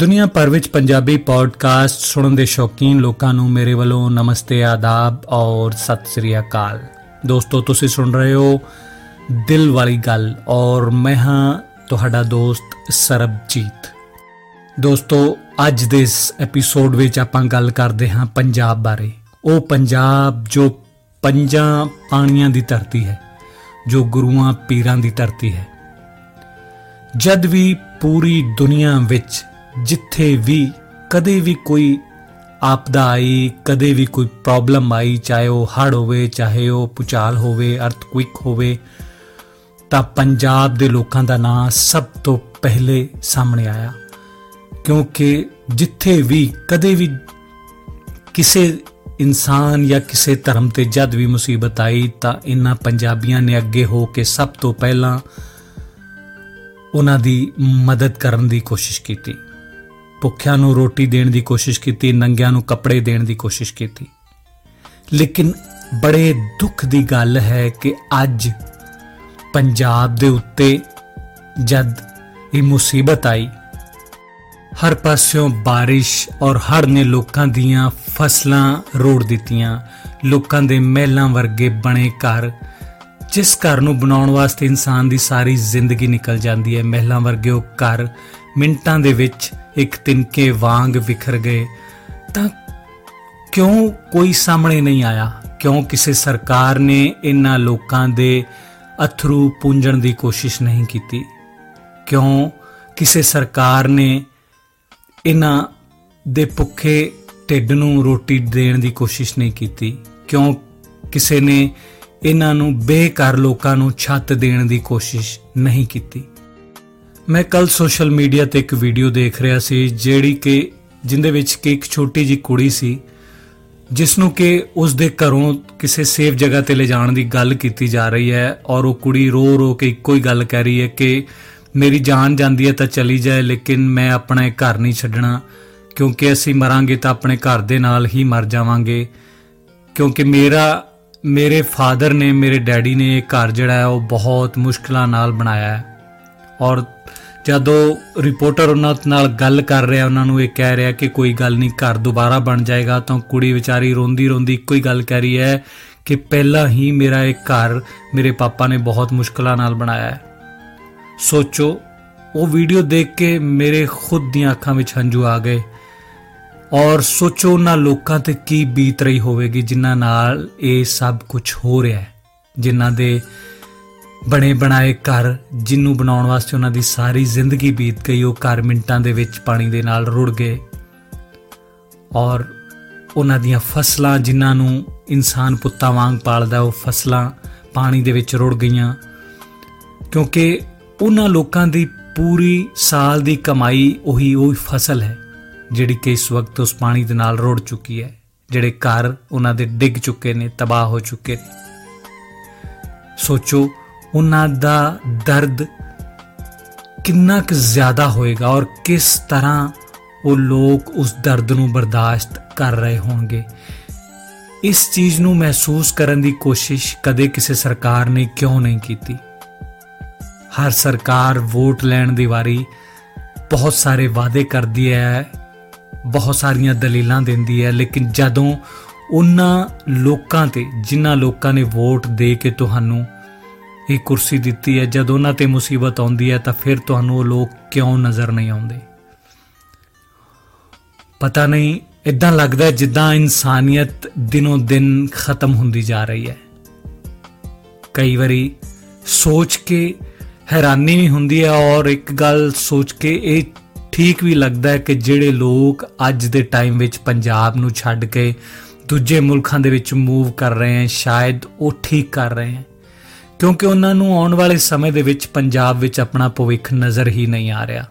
ਦੁਨੀਆ ਭਰ ਵਿੱਚ ਪੰਜਾਬੀ ਪੋਡਕਾਸਟ ਸੁਣਨ ਦੇ ਸ਼ੌਕੀਨ ਲੋਕਾਂ ਨੂੰ ਮੇਰੇ ਵੱਲੋਂ ਨਮਸਤੇ, ਆਦਾਬ ਔਰ ਸਤਿ ਸ੍ਰੀ ਅਕਾਲ। ਦੋਸਤੋ, ਤੁਸੀਂ ਸੁਣ ਰਹੇ ਹੋ ਦਿਲ ਵਾਲੀ ਗੱਲ ਔਰ ਮੈਂ ਹਾਂ ਤੁਹਾਡਾ ਦੋਸਤ ਸਰਬਜੀਤ। ਦੋਸਤੋ, ਅੱਜ ਦੇ ਇਸ ਐਪੀਸੋਡ ਵਿੱਚ ਆਪਾਂ ਗੱਲ ਕਰਦੇ ਹਾਂ ਪੰਜਾਬ ਬਾਰੇ। ਉਹ ਪੰਜਾਬ ਜੋ ਪੰਜਾਂ ਪਾਣੀਆਂ ਦੀ ਧਰਤੀ ਹੈ, ਜੋ ਗੁਰੂਆਂ, ਪੀਰਾਂ ਦੀ ਧਰਤੀ ਹੈ। ਜਦ ਵੀ ਪੂਰੀ ਦੁਨੀਆ ਵਿੱਚ ਜਿੱਥੇ ਵੀ ਕਦੇ ਵੀ ਕੋਈ ਆਪਦਾ ਆਈ, ਕਦੇ ਵੀ ਕੋਈ ਪ੍ਰੋਬਲਮ ਆਈ, ਚਾਹੇ ਉਹ ਹੜ ਹੋਵੇ, ਚਾਹੇ ਉਹ ਪੁਚਾਲ ਹੋਵੇ ਅਰਥਕੁਇਕ ਹੋਵੇ, ਤਾਂ ਪੰਜਾਬ ਦੇ ਲੋਕਾਂ ਦਾ ਨਾਂ ਸਭ ਤੋਂ ਪਹਿਲੇ ਸਾਹਮਣੇ ਆਇਆ। ਕਿਉਂਕਿ ਜਿੱਥੇ ਵੀ ਕਦੇ ਵੀ ਕਿਸੇ ਇਨਸਾਨ ਜਾਂ ਕਿਸੇ ਧਰਮ ਤੇ ਜਦ ਵੀ ਮੁਸੀਬਤ ਆਈ, ਤਾਂ ਇਨ੍ਹਾਂ ਪੰਜਾਬੀਆਂ ਨੇ ਅੱਗੇ ਹੋ ਕੇ ਸਭ ਤੋਂ ਪਹਿਲਾਂ ਉਹਨਾਂ ਦੀ ਮਦਦ ਕਰਨ ਦੀ ਕੋਸ਼ਿਸ਼ ਕੀਤੀ। ਭੁੱਖਿਆਂ ਨੂੰ ਰੋਟੀ ਦੇਣ ਦੀ ਕੋਸ਼ਿਸ਼ ਕੀਤੀ, ਨੰਗਿਆਂ ਨੂੰ ਕੱਪੜੇ ਦੇਣ ਦੀ ਕੋਸ਼ਿਸ਼ ਕੀਤੀ। ਲੇਕਿਨ ਬੜੇ ਦੁੱਖ ਦੀ ਗੱਲ ਹੈ ਕਿ ਅੱਜ ਪੰਜਾਬ ਦੇ ਉੱਤੇ ਜਦ ਇਹ ਮੁਸੀਬਤ ਆਈ, ਹਰ ਪਾਸਿਓਂ ਬਾਰਿਸ਼ ਔਰ ਹੜ ਨੇ ਲੋਕਾਂ ਦੀਆਂ ਫਸਲਾਂ ਰੋੜ ਦਿੱਤੀਆਂ, ਲੋਕਾਂ ਦੇ ਮਹਿਲਾਂ ਵਰਗੇ ਬਣੇ ਘਰ, ਜਿਸ ਘਰ ਨੂੰ ਬਣਾਉਣ ਵਾਸਤੇ ਇਨਸਾਨ ਦੀ ਸਾਰੀ ਜ਼ਿੰਦਗੀ ਨਿਕਲ ਜਾਂਦੀ ਹੈ, ਮਹਿਲਾਂ ਵਰਗੇ ਉਹ ਘਰ ਮਿੰਟਾਂ ਦੇ ਵਿੱਚ ਇੱਕ ਤਿਨਕੇ ਵਾਂਗ ਵਿਖਰ ਗਏ। ਤਾਂ ਕਿਉਂ ਕੋਈ ਸਾਹਮਣੇ ਨਹੀਂ ਆਇਆ? ਕਿਉਂ ਕਿਸੇ ਸਰਕਾਰ ਨੇ ਇਨ੍ਹਾਂ ਲੋਕਾਂ ਦੇ ਅਥਰੂ ਪੁੰਜਣ ਦੀ ਕੋਸ਼ਿਸ਼ ਨਹੀਂ ਕੀਤੀ? ਕਿਉਂ ਕਿਸੇ ਸਰਕਾਰ ਨੇ ਇਨ੍ਹਾਂ ਦੇ ਭੁੱਖੇ ਢਿੱਡ ਨੂੰ ਰੋਟੀ ਦੇਣ ਦੀ ਕੋਸ਼ਿਸ਼ ਨਹੀਂ ਕੀਤੀ? ਕਿਉਂ ਕਿਸੇ ਨੇ ਇਹਨਾਂ ਨੂੰ ਬੇਕਾਰ ਲੋਕਾਂ ਨੂੰ ਛੱਤ ਦੇਣ ਦੀ ਕੋਸ਼ਿਸ਼ ਨਹੀਂ ਕੀਤੀ? ਮੈਂ ਕੱਲ ਸੋਸ਼ਲ ਮੀਡੀਆ ਤੇ ਇੱਕ ਵੀਡੀਓ ਦੇਖ ਰਿਹਾ ਸੀ, ਜਿਹੜੀ ਕਿ, ਜਿੰਦੇ ਵਿੱਚ ਕਿ ਇੱਕ ਛੋਟੀ ਜੀ ਕੁੜੀ ਸੀ ਜਿਸ ਨੂੰ ਕਿ ਉਸ ਦੇ ਘਰੋਂ ਕਿਸੇ ਸੇਫ ਜਗ੍ਹਾ ਤੇ ਲੈ ਜਾਣ ਦੀ ਗੱਲ ਕੀਤੀ ਜਾ ਰਹੀ ਹੈ ਔਰ ਉਹ ਕੁੜੀ ਰੋ ਰੋ ਕੇ ਇੱਕੋ ਹੀ ਗੱਲ ਕਹਿ ਰਹੀ ਹੈ ਕਿ ਮੇਰੀ ਜਾਨ ਜਾਂਦੀ ਹੈ ਤਾਂ ਚਲੀ ਜਾਏ, ਲੇਕਿਨ ਮੈਂ ਆਪਣਾ ਇਹ ਘਰ ਨਹੀਂ ਛੱਡਣਾ, ਕਿਉਂਕਿ ਅਸੀਂ ਮਰਾਂਗੇ ਤਾਂ ਆਪਣੇ ਘਰ ਦੇ ਨਾਲ ਹੀ ਮਰ ਜਾਵਾਂਗੇ, ਕਿਉਂਕਿ ਮੇਰਾ, ਮੇਰੇ ਫਾਦਰ ਨੇ, ਮੇਰੇ ਡੈਡੀ ਨੇ ਇਹ ਘਰ ਜਿਹੜਾ ਹੈ ਉਹ ਬਹੁਤ ਮੁਸ਼ਕਲਾਂ ਨਾਲ ਬਣਾਇਆ ਹੈ। ਔਰ ਜਦੋਂ ਰਿਪੋਰਟਰ ਉਹਨਾਂ ਨਾਲ ਗੱਲ ਕਰ ਰਿਹਾ, ਉਹਨਾਂ ਨੂੰ ਇਹ ਕਹਿ ਰਿਹਾ ਕਿ ਕੋਈ ਗੱਲ ਨਹੀਂ, ਘਰ ਦੁਬਾਰਾ ਬਣ ਜਾਏਗਾ, ਤਾਂ ਕੁੜੀ ਵਿਚਾਰੀ ਰੋਂਦੀ ਰੋਂਦੀ ਇੱਕੋ ਹੀ ਗੱਲ ਕਹਿ ਰਹੀ ਹੈ ਕਿ ਪਹਿਲਾਂ ਹੀ ਮੇਰਾ ਇਹ ਘਰ ਮੇਰੇ ਪਾਪਾ ਨੇ ਬਹੁਤ ਮੁਸ਼ਕਲਾਂ ਨਾਲ ਬਣਾਇਆ ਹੈ। ਸੋਚੋ, ਉਹ ਵੀਡੀਓ ਦੇਖ ਕੇ ਮੇਰੇ ਖੁਦ ਦੀਆਂ ਅੱਖਾਂ ਵਿੱਚ ਹੰਝੂ ਆ ਗਏ। ਔਰ ਸੋਚੋ ਉਹਨਾਂ ਲੋਕਾਂ ਤੇ ਕੀ ਬੀਤ ਰਹੀ ਹੋਵੇਗੀ ਜਿਨ੍ਹਾਂ ਨਾਲ ਇਹ ਸਭ ਕੁਝ ਹੋ ਰਿਹਾ ਹੈ, ਜਿਨ੍ਹਾਂ ਦੇ ਬਣੇ ਬਣਾਏ ਘਰ ਜਿੰਨੂੰ ਬਣਾਉਣ ਵਾਸਤੇ ਉਹਨਾਂ ਦੀ ਸਾਰੀ ਜ਼ਿੰਦਗੀ ਬੀਤ ਗਈ, ਉਹ ਘਰ ਮਿੰਟਾਂ ਦੇ ਵਿੱਚ ਪਾਣੀ ਦੇ ਨਾਲ ਰੁੜ ਗਏ। ਔਰ ਉਹਨਾਂ ਦੀਆਂ ਫਸਲਾਂ ਜਿਨ੍ਹਾਂ ਨੂੰ ਇਨਸਾਨ ਪੁੱਤਾਂ ਵਾਂਗ ਪਾਲਦਾ, ਉਹ ਫਸਲਾਂ ਪਾਣੀ ਦੇ ਵਿੱਚ ਰੁੜ ਗਈਆਂ। ਕਿਉਂਕਿ ਉਹਨਾਂ ਲੋਕਾਂ ਦੀ ਪੂਰੀ ਸਾਲ ਦੀ ਕਮਾਈ ਉਹੀ ਉਹੀ ਫਸਲ ਹੈ, ਜਿਹੜੀ ਕਿ ਇਸ ਵਕਤ ਉਸ ਪਾਣੀ ਦੇ ਨਾਲ ਰੁੜ ਚੁੱਕੀ ਹੈ, ਜਿਹੜੇ ਘਰ ਉਹਨਾਂ ਦੇ ਡਿੱਗ ਚੁੱਕੇ ਨੇ, ਤਬਾਹ ਹੋ ਚੁੱਕੇ ਨੇ। ਸੋਚੋ ਉਹਨਾਂ ਦਾ ਦਰਦ ਕਿੰਨਾ ਕੁ ਜ਼ਿਆਦਾ ਹੋਏਗਾ ਔਰ ਕਿਸ ਤਰ੍ਹਾਂ ਉਹ ਲੋਕ ਉਸ ਦਰਦ ਨੂੰ ਬਰਦਾਸ਼ਤ ਕਰ ਰਹੇ ਹੋਣਗੇ। ਇਸ ਚੀਜ਼ ਨੂੰ ਮਹਿਸੂਸ ਕਰਨ ਦੀ ਕੋਸ਼ਿਸ਼ ਕਦੇ ਕਿਸੇ ਸਰਕਾਰ ਨੇ ਕਿਉਂ ਨਹੀਂ ਕੀਤੀ? ਹਰ ਸਰਕਾਰ ਵੋਟ ਲੈਣ ਦੀ ਵਾਰੀ ਬਹੁਤ ਸਾਰੇ ਵਾਅਦੇ ਕਰਦੀ ਹੈ, ਬਹੁਤ ਸਾਰੀਆਂ ਦਲੀਲਾਂ ਦਿੰਦੀ ਹੈ, ਲੇਕਿਨ ਜਦੋਂ ਉਹਨਾਂ ਲੋਕਾਂ ਤੇ, ਜਿਨ੍ਹਾਂ ਲੋਕਾਂ ਨੇ ਵੋਟ ਦੇ ਕੇ ਤੁਹਾਨੂੰ ਇਹ ਕੁਰਸੀ ਦਿੱਤੀ ਹੈ। ਜਦ ਉਹਨਾਂ ਤੇ ਮੁਸੀਬਤ ਆਉਂਦੀ ਹੈ ਤਾਂ ਫਿਰ ਤੁਹਾਨੂੰ ਉਹ ਲੋਕ ਕਿਉਂ ਨਜ਼ਰ ਨਹੀਂ ਆਉਂਦੇ? ਪਤਾ ਨਹੀਂ ਇਦਾਂ ਲੱਗਦਾ ਜਿੱਦਾਂ ਇਨਸਾਨੀਅਤ ਦਿਨੋਂ ਦਿਨ ਖਤਮ ਹੁੰਦੀ ਜਾ ਰਹੀ ਹੈ। ਕਈ ਵਾਰੀ ਸੋਚ ਕੇ ਹੈਰਾਨੀ ਵੀ ਹੁੰਦੀ ਹੈ ਔਰ ਇੱਕ ਗੱਲ ਸੋਚ ਕੇ ਇਹ ਠੀਕ ਵੀ ਲੱਗਦਾ ਹੈ ਕਿ ਜਿਹੜੇ ਲੋਕ ਅੱਜ ਦੇ ਟਾਈਮ ਵਿੱਚ ਪੰਜਾਬ ਨੂੰ ਛੱਡ ਕੇ ਦੂਜੇ ਮੁਲਕਾਂ ਦੇ ਵਿੱਚ ਮੂਵ ਕਰ ਰਹੇ ਹਨ ਸ਼ਾਇਦ ਉਹ ਠੀਕ ਕਰ ਰਹੇ ਹਨ ਕਿਉਂਕਿ ਉਹਨਾਂ ਨੂੰ ਆਉਣ ਵਾਲੇ ਸਮੇਂ ਦੇ ਵਿੱਚ ਪੰਜਾਬ ਵਿੱਚ ਆਪਣਾ ਭਵਿੱਖ ਨਜ਼ਰ ਹੀ ਨਹੀਂ ਆ ਰਿਹਾ।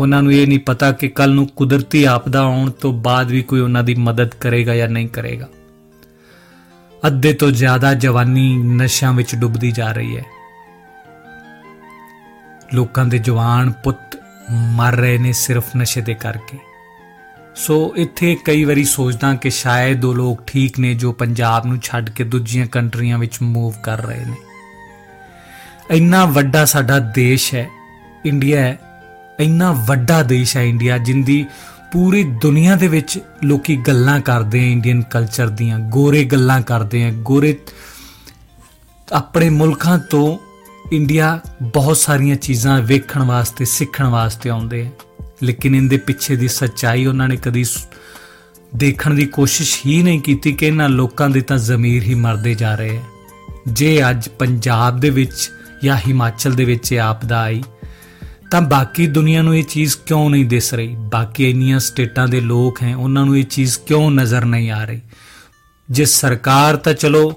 ਉਹਨਾਂ ਨੂੰ ਇਹ ਨਹੀਂ ਪਤਾ ਕਿ ਕੱਲ ਨੂੰ ਕੁਦਰਤੀ ਆਪਦਾ ਆਉਣ ਤੋਂ ਬਾਅਦ ਵੀ ਕੋਈ ਉਹਨਾਂ ਦੀ ਮਦਦ ਕਰੇਗਾ ਜਾਂ ਨਹੀਂ ਕਰੇਗਾ। ਅੱਧੇ ਤੋਂ ਜ਼ਿਆਦਾ ਜਵਾਨੀ ਨਸ਼ਿਆਂ ਵਿੱਚ ਡੁੱਬਦੀ ਜਾ ਰਹੀ ਹੈ। ਲੋਕਾਂ ਦੇ ਜਵਾਨ ਪੁੱਤ ਮਰ ਰਹੇ ਨੇ ਸਿਰਫ ਨਸ਼ੇ ਦੇ ਕਰਕੇ। ਸੋ ਇੱਥੇ ਕਈ ਵਾਰੀ ਸੋਚਦਾ ਕਿ ਸ਼ਾਇਦ ਉਹ ਲੋਕ ਠੀਕ ਨੇ ਜੋ ਪੰਜਾਬ ਨੂੰ ਛੱਡ ਕੇ ਦੂਜੀਆਂ ਕੰਟਰੀਆਂ ਵਿੱਚ ਮੂਵ ਕਰ ਰਹੇ ਨੇ। ਇੰਨਾ ਵੱਡਾ ਸਾਡਾ ਦੇਸ਼ ਹੈ, ਇੰਡੀਆ ਹੈ, ਇੰਨਾ ਵੱਡਾ ਦੇਸ਼ ਹੈ ਇੰਡੀਆ ਜਿੰਦੀ ਪੂਰੀ ਦੁਨੀਆ ਦੇ ਵਿੱਚ ਲੋਕੀ ਗੱਲਾਂ ਕਰਦੇ ਆ ਇੰਡੀਅਨ ਕਲਚਰ ਦੀਆਂ, ਗੋਰੇ ਗੱਲਾਂ ਕਰਦੇ ਆ, ਗੋਰੇ ਆਪਣੇ ਮੁਲਕਾਂ ਤੋਂ ਇੰਡੀਆ ਬਹੁਤ ਸਾਰੀਆਂ ਚੀਜ਼ਾਂ ਵੇਖਣ ਵਾਸਤੇ, ਸਿੱਖਣ ਵਾਸਤੇ ਆਉਂਦੇ ਆ। ਲੇਕਿਨ ਇਹਦੇ ਪਿੱਛੇ ਦੀ ਸੱਚਾਈ ਉਹਨਾਂ ਨੇ ਕਦੀ ਦੇਖਣ ਦੀ ਕੋਸ਼ਿਸ਼ ਹੀ ਨਹੀਂ ਕੀਤੀ ਕਿ ਇਹਨਾਂ ਲੋਕਾਂ ਦੇ ਤਾਂ ਜ਼ਮੀਰ ਹੀ ਮਰਦੇ ਜਾ ਰਹੇ ਆ। ਜੇ ਅੱਜ ਪੰਜਾਬ ਦੇ ਵਿੱਚ ਜਾਂ ਹਿਮਾਚਲ ਦੇ ਵਿੱਚ ਆਪਦਾ ਆਈ, ਤਾਂ ਬਾਕੀ ਦੁਨੀਆ ਨੂੰ ਇਹ ਚੀਜ਼ ਕਿਉਂ ਨਹੀਂ ਦਿਸ ਰਹੀ? ਬਾਕੀ ਇੰਨੀਆਂ ਸਟੇਟਾਂ ਦੇ ਲੋਕ ਹੈ, ਉਹਨਾਂ ਨੂੰ ਇਹ ਚੀਜ਼ ਕਿਉਂ ਨਜ਼ਰ ਨਹੀਂ ਆ ਰਹੀ? ਜੇ ਸਰਕਾਰ ਤਾਂ ਚਲੋ,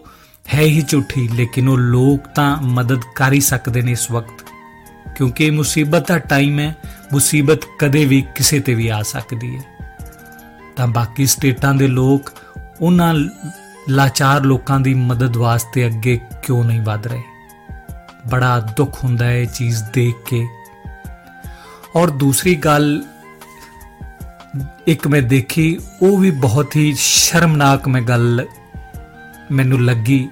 ਹੈ ਹੀ ਝੂਠੀ, ਲੇਕਿਨ ਉਹ ਲੋਕ ਤਾਂ ਮਦਦ ਕਰ ਹੀ ਸਕਦੇ ਨੇ ਇਸ ਵਕਤ। ਕਿਉਂਕਿ ਮੁਸੀਬਤ ਦਾ ਟਾਈਮ ਹੈ, ਮੁਸੀਬਤ ਕਦੇ ਵੀ ਕਿਸੇ ਤੇ ਵੀ ਆ ਸਕਦੀ ਹੈ। ਤਾਂ ਬਾਕੀ ਸਟੇਟਾਂ ਦੇ ਲੋਕ, ਉਹਨਾਂ ਲਾਚਾਰ ਲੋਕਾਂ ਦੀ ਮਦਦ ਵਾਸਤੇ ਅੱਗੇ ਕਿਉਂ ਨਹੀਂ ਵਧ ਰਹੇ? ਬੜਾ ਦੁੱਖ ਹੁੰਦਾ ਹੈ ਇਹ ਚੀਜ਼ ਦੇਖ ਕੇ। ਔਰ ਦੂਸਰੀ ਗੱਲ, ਇੱਕ ਮੈਂ ਦੇਖੀ, ਉਹ ਵੀ ਬਹੁਤ ਹੀ ਸ਼ਰਮਨਾਕ ਮੈਂ ਗੱਲ ਮੈਨੂੰ ਲੱਗੀ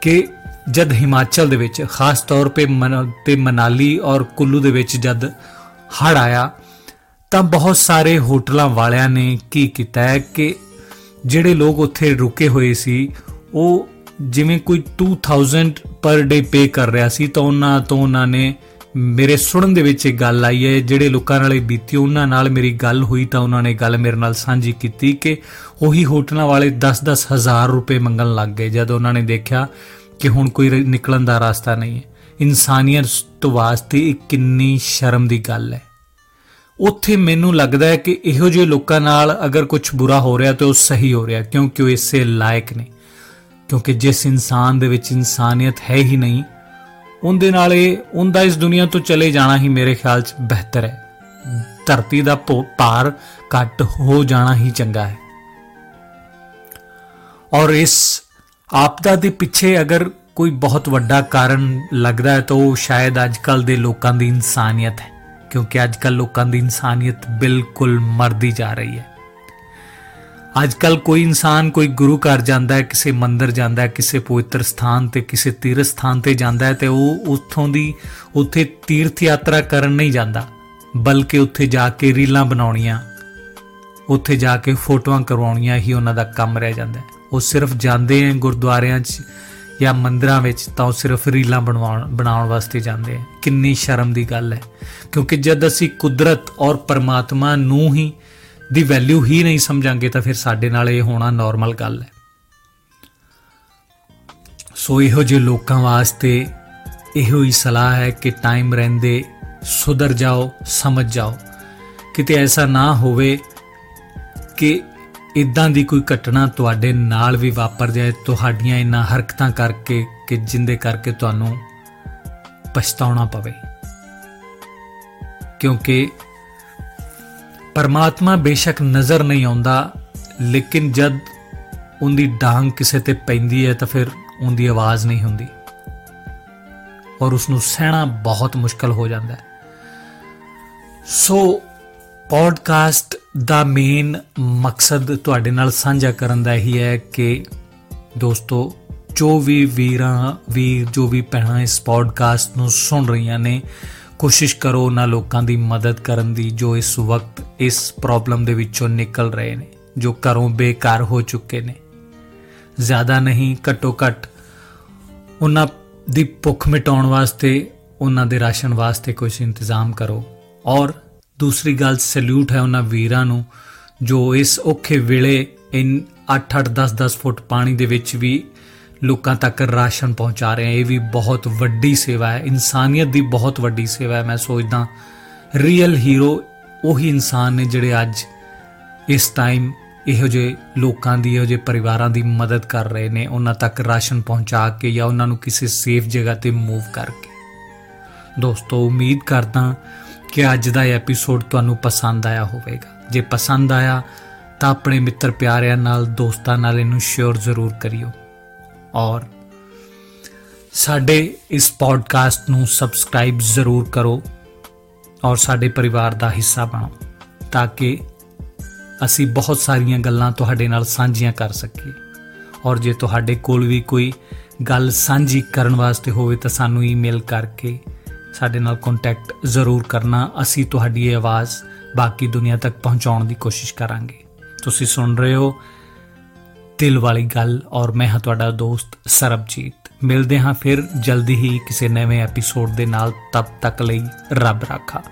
ਕਿ ਜਦ ਹਿਮਾਚਲ ਦੇ ਵਿੱਚ, ਖਾਸ ਤੌਰ ਤੇ ਤੇ ਮਨਾਲੀ ਔਰ ਕੁੱਲੂ ਦੇ ਵਿੱਚ ਜਦ ਹੜ ਆਇਆ, ਤਾਂ ਬਹੁਤ ਸਾਰੇ ਹੋਟਲਾਂ ਵਾਲਿਆਂ ਨੇ ਕੀ ਕੀਤਾ ਹੈ ਕਿ ਜਿਹੜੇ ਲੋਕ ਉੱਥੇ ਰੁਕੇ ਹੋਏ ਸੀ, ਉਹ ਜਿਵੇਂ ਕੋਈ 2000 ਪਰ ਡੇ ਪੇ ਕਰ ਰਿਹਾ ਸੀ, ਤਾਂ ਉਹਨਾਂ ਤੋਂ ਉਹਨਾਂ ਨੇ ਮੇਰੇ ਸੁਣਨ ਦੇ ਵਿੱਚ ਇੱਕ ਗੱਲ ਆਈ ਹੈ, ਜਿਹੜੇ ਲੋਕਾਂ ਨਾਲ ਇਹ ਬੀਤੀ, ਉਹਨਾਂ ਨਾਲ ਮੇਰੀ ਗੱਲ ਹੋਈ, ਤਾਂ ਉਹਨਾਂ ਨੇ ਗੱਲ ਮੇਰੇ ਨਾਲ ਸਾਂਝੀ ਕੀਤੀ ਕਿ ਉਹੀ ਹੋਟਲਾਂ ਵਾਲੇ 10-10 ਹਜ਼ਾਰ ਰੁਪਏ ਮੰਗਣ ਲੱਗ ਗਏ, ਜਦ ਉਹਨਾਂ ਨੇ ਦੇਖਿਆ ਕਿ ਹੁਣ ਕੋਈ ਨਿਕਲਣ ਦਾ ਰਸਤਾ ਨਹੀਂ ਹੈ। ਇਨਸਾਨੀਅਤ ਤੋਂ ਵਾਸਤੇ ਇਹ ਕਿੰਨੀ ਸ਼ਰਮ ਦੀ ਗੱਲ ਹੈ। ਉੱਥੇ ਮੈਨੂੰ ਲੱਗਦਾ ਹੈ ਕਿ ਇਹੋ ਜਿਹੇ ਲੋਕਾਂ ਨਾਲ ਅਗਰ ਕੁਝ ਬੁਰਾ ਹੋ ਰਿਹਾ ਤਾਂ ਉਹ ਸਹੀ ਹੋ ਰਿਹਾ, ਕਿਉਂਕਿ ਉਹ ਇਸੇ ਲਾਇਕ ਨੇ। ਕਿਉਂਕਿ ਜਿਸ ਇਨਸਾਨ ਦੇ ਵਿੱਚ ਇਨਸਾਨੀਅਤ ਹੈ ਹੀ ਨਹੀਂ, ਉਹਦੇ ਨਾਲ ਇਹ ਉਹਦਾ ਇਸ ਦੁਨੀਆ ਤੋਂ ਚਲੇ ਜਾਣਾ ਹੀ ਮੇਰੇ ਖਿਆਲ 'ਚ ਬਿਹਤਰ ਹੈ। ਧਰਤੀ ਦਾ ਭਾਰ ਘੱਟ ਹੋ ਜਾਣਾ ਹੀ ਚੰਗਾ ਹੈ। ਔਰ ਇਸ ਆਪਦਾ ਦੇ ਪਿੱਛੇ ਅਗਰ ਕੋਈ ਬਹੁਤ ਵੱਡਾ ਕਾਰਨ ਲੱਗਦਾ ਹੈ ਤਾਂ ਉਹ ਸ਼ਾਇਦ ਅੱਜਕੱਲ ਦੇ ਲੋਕਾਂ ਦੀ ਇਨਸਾਨੀਅਤ ਹੈ, ਕਿਉਂਕਿ ਅੱਜਕੱਲ ਲੋਕਾਂ ਦੀ ਇਨਸਾਨੀਅਤ ਬਿਲਕੁਲ ਮਰਦੀ ਜਾ ਰਹੀ ਹੈ। ਅੱਜ ਕੱਲ ਕੋਈ ਇਨਸਾਨ ਕੋਈ ਗੁਰੂ ਘਰ ਜਾਂਦਾ ਹੈ, ਕਿਸੇ ਮੰਦਿਰ ਜਾਂਦਾ ਹੈ, ਕਿਸੇ ਪਵਿੱਤਰ ਸਥਾਨ ਤੇ, ਕਿਸੇ ਤੀਰਥ ਸਥਾਨ ਤੇ ਜਾਂਦਾ ਹੈ ਤੇ ਉਹ ਉੱਥੋਂ ਦੀ ਉੱਥੇ ਤੀਰਥ ਯਾਤਰਾ ਕਰਨ ਨਹੀਂ ਜਾਂਦਾ, ਬਲਕਿ ਉੱਥੇ ਜਾ ਕੇ ਰੀਲਾਂ ਬਣਾਉਣੀਆਂ, ਉੱਥੇ ਜਾ ਕੇ ਫੋਟੋਆਂ ਕਰਵਾਉਣੀਆਂ, ਹੀ ਉਹਨਾਂ ਦਾ ਕੰਮ ਰਹਿ ਜਾਂਦਾ ਹੈ। ਉਹ ਸਿਰਫ ਜਾਂਦੇ ਆ ਗੁਰਦੁਆਰਿਆਂ 'ਚ ਜਾਂ ਮੰਦਿਰਾਂ ਵਿੱਚ, ਤਾਂ ਉਹ ਸਿਰਫ ਰੀਲਾਂ ਬਣਵਾਉਣ, ਬਣਾਉਣ ਵਾਸਤੇ ਜਾਂਦੇ ਆ। ਕਿੰਨੀ ਸ਼ਰਮ ਦੀ ਗੱਲ ਹੈ। ਕਿਉਂਕਿ ਜਦ ਅਸੀਂ ਕੁਦਰਤ ਔਰ ਪਰਮਾਤਮਾ ਨੂੰ ਹੀ, ਦੀ ਵੈਲਿਊ ਹੀ ਨਹੀਂ ਸਮਝਾਂਗੇ, ਤਾਂ ਫਿਰ ਸਾਡੇ ਨਾਲ ਇਹ ਹੋਣਾ ਨਾਰਮਲ ਗੱਲ ਹੈ। ਸੋ ਇਹੋ ਜਿਹੇ ਲੋਕਾਂ ਵਾਸਤੇ ਇਹੋ ਹੀ ਸਲਾਹ ਹੈ ਕਿ ਟਾਈਮ ਰਹਿੰਦੇ, ਸੁਧਰ ਜਾਓ, ਸਮਝ ਜਾਓ। ਕਿਤੇ ਐਸਾ ਨਾ ਹੋਵੇ ਕਿ ਇਦਾਂ ਦੀ ਕੋਈ ਘਟਨਾ ਤੁਹਾਡੇ ਨਾਲ ਵੀ ਵਾਪਰ ਜਾਏ, ਤੁਹਾਡੀਆਂ ਇਨਾਂ ਹਰਕਤਾਂ ਕਰਕੇ ਕਿ ਜਿੰਦੇ ਕਰਕੇ ਤੁਹਾਨੂੰ ਪਛਤਾਉਣਾ ਪਵੇ। ਕਿਉਂਕਿ ਪਰਮਾਤਮਾ ਬੇਸ਼ੱਕ ਨਜ਼ਰ ਨਹੀਂ ਆਉਂਦਾ, ਲੇਕਿਨ ਜਦ ਉਹਦੀ ਡਾਂਗ ਕਿਸੇ ਤੇ ਪੈਂਦੀ ਹੈ ਤਾਂ ਫਿਰ ਉਹਦੀ ਆਵਾਜ਼ ਨਹੀਂ ਹੁੰਦੀ। ਔਰ ਉਸ ਨੂੰ ਸਹਿਣਾ ਬਹੁਤ ਮੁਸ਼ਕਲ ਹੋ ਜਾਂਦਾ ਹੈ। ਸੋ, ਪੋਡਕਾਸਟ ਦਾ ਮੇਨ ਮਕਸਦ ਤੁਹਾਡੇ ਨਾਲ ਸਾਂਝਾ ਕਰਨ ਦਾ ਹੀ ਹੈ ਕਿ ਦੋਸਤੋ, ਜੋ ਵੀ ਵੀਰਾਂ, ਵੀਰ, ਜੋ ਵੀ ਪਹਿਣਾ ਇਸ ਪੋਡਕਾਸਟ ਨੂੰ ਸੁਣ ਰਹੀਆਂ ਨੇ, ਕੋਸ਼ਿਸ਼ ਕਰੋ ਉਹਨਾਂ ਲੋਕਾਂ ਦੀ ਮਦਦ ਕਰਨ ਦੀ ਜੋ ਇਸ ਵਕਤ ਇਸ ਪ੍ਰੋਬਲਮ ਦੇ ਵਿੱਚੋਂ ਨਿਕਲ ਰਹੇ ਨੇ, ਜੋ ਘਰੋਂ ਬੇਕਾਰ ਹੋ ਚੁੱਕੇ ਨੇ। ਜ਼ਿਆਦਾ ਨਹੀਂ, ਘੱਟੋ ਘੱਟ ਉਹਨਾਂ ਦੀ ਭੁੱਖ ਮਿਟਾਉਣ ਵਾਸਤੇ, ਉਹਨਾਂ ਦੇ ਰਾਸ਼ਨ ਵਾਸਤੇ ਕੁਝ ਇੰਤਜ਼ਾਮ ਕਰੋ। ਔਰ ਦੂਸਰੀ ਗੱਲ ਸੈਲੂਟ ਹੈ ਉਹਨਾਂ ਵੀਰਾਂ ਨੂੰ, ਜੋ ਇਸ ਔਖੇ ਵੇਲੇ ਇਨ 8-8 10-10 ਫੁੱਟ ਪਾਣੀ ਦੇ ਵਿੱਚ ਵੀ ਲੋਕਾਂ ਤੱਕ ਰਾਸ਼ਨ ਪਹੁੰਚਾ ਰਹੇ ਆ ਇਹ ਵੀ ਬਹੁਤ ਵੱਡੀ ਸੇਵਾ ਹੈ। ਇਨਸਾਨੀਅਤ ਦੀ ਬਹੁਤ ਵੱਡੀ ਸੇਵਾ ਹੈ। ਮੈਂ ਸੋਚਦਾ ਰੀਅਲ ਹੀਰੋ ਉਹੀ ਇਨਸਾਨ ਨੇ ਜਿਹੜੇ ਅੱਜ ਇਸ ਟਾਈਮ ਇਹੋ ਜਿਹੇ ਲੋਕਾਂ ਦੀ, ਇਹੋ ਜਿਹੇ ਪਰਿਵਾਰਾਂ ਦੀ ਮਦਦ ਕਰ ਰਹੇ ਨੇ, ਉਹਨਾਂ ਤੱਕ ਰਾਸ਼ਨ ਪਹੁੰਚਾ ਕੇ ਜਾਂ ਉਹਨਾਂ ਨੂੰ ਕਿਸੇ ਸੇਫ ਜਗ੍ਹਾ ਤੇ ਮੂਵ ਕਰਕੇ। ਦੋਸਤੋ, ਉਮੀਦ ਕਰਦਾ ਕਿ ਅੱਜ ਦਾ ਐਪੀਸੋਡ ਤੁਹਾਨੂੰ ਪਸੰਦ ਆਇਆ ਹੋਵੇਗਾ। ਜੇ ਪਸੰਦ ਆਇਆ, ਤਾਂ ਆਪਣੇ ਮਿੱਤਰ ਪਿਆਰਿਆਂ ਨਾਲ, ਦੋਸਤਾਂ ਨਾਲ ਇਹਨੂੰ ਸ਼ੇਅਰ ਜ਼ਰੂਰ ਕਰਿਓ। ਔਰ ਸਾਡੇ ਇਸ ਪੋਡਕਾਸਟ ਨੂੰ ਸਬਸਕ੍ਰਾਈਬ ਜ਼ਰੂਰ ਕਰੋ ਔਰ ਸਾਡੇ ਪਰਿਵਾਰ ਦਾ ਹਿੱਸਾ ਬਣੋ, ਤਾਂ ਕਿ ਅਸੀਂ ਬਹੁਤ ਸਾਰੀਆਂ ਗੱਲਾਂ ਤੁਹਾਡੇ ਨਾਲ ਸਾਂਝੀਆਂ ਕਰ ਸਕੀਏ। ਔਰ ਜੇ ਤੁਹਾਡੇ ਕੋਲ ਵੀ ਕੋਈ ਗੱਲ ਸਾਂਝੀ ਕਰਨ ਵਾਸਤੇ ਹੋਵੇ, ਤਾਂ ਸਾਨੂੰ ਈਮੇਲ ਕਰਕੇ ਸਾਡੇ ਨਾਲ ਕੰਟੈਕਟ ਜ਼ਰੂਰ ਕਰਨਾ। ਅਸੀਂ ਤੁਹਾਡੀ ਇਹ ਆਵਾਜ਼ ਬਾਕੀ ਦੁਨੀਆ ਤੱਕ ਪਹੁੰਚਾਉਣ ਦੀ ਕੋਸ਼ਿਸ਼ ਕਰਾਂਗੇ। ਤੁਸੀਂ ਸੁਣ ਰਹੇ ਹੋ ਦਿਲ ਵਾਲੀ ਗੱਲ ਔਰ ਮੈਂ ਹਾਂ ਤੁਹਾਡਾ ਦੋਸਤ ਸਰਬਜੀਤ। ਮਿਲਦੇ ਹਾਂ ਫਿਰ ਜਲਦੀ ਹੀ ਕਿਸੇ ਨਵੇਂ ਐਪੀਸੋਡ ਦੇ ਨਾਲ। ਤਬ ਤੱਕ ਲਈ ਰੱਬ ਰਾਖਾ।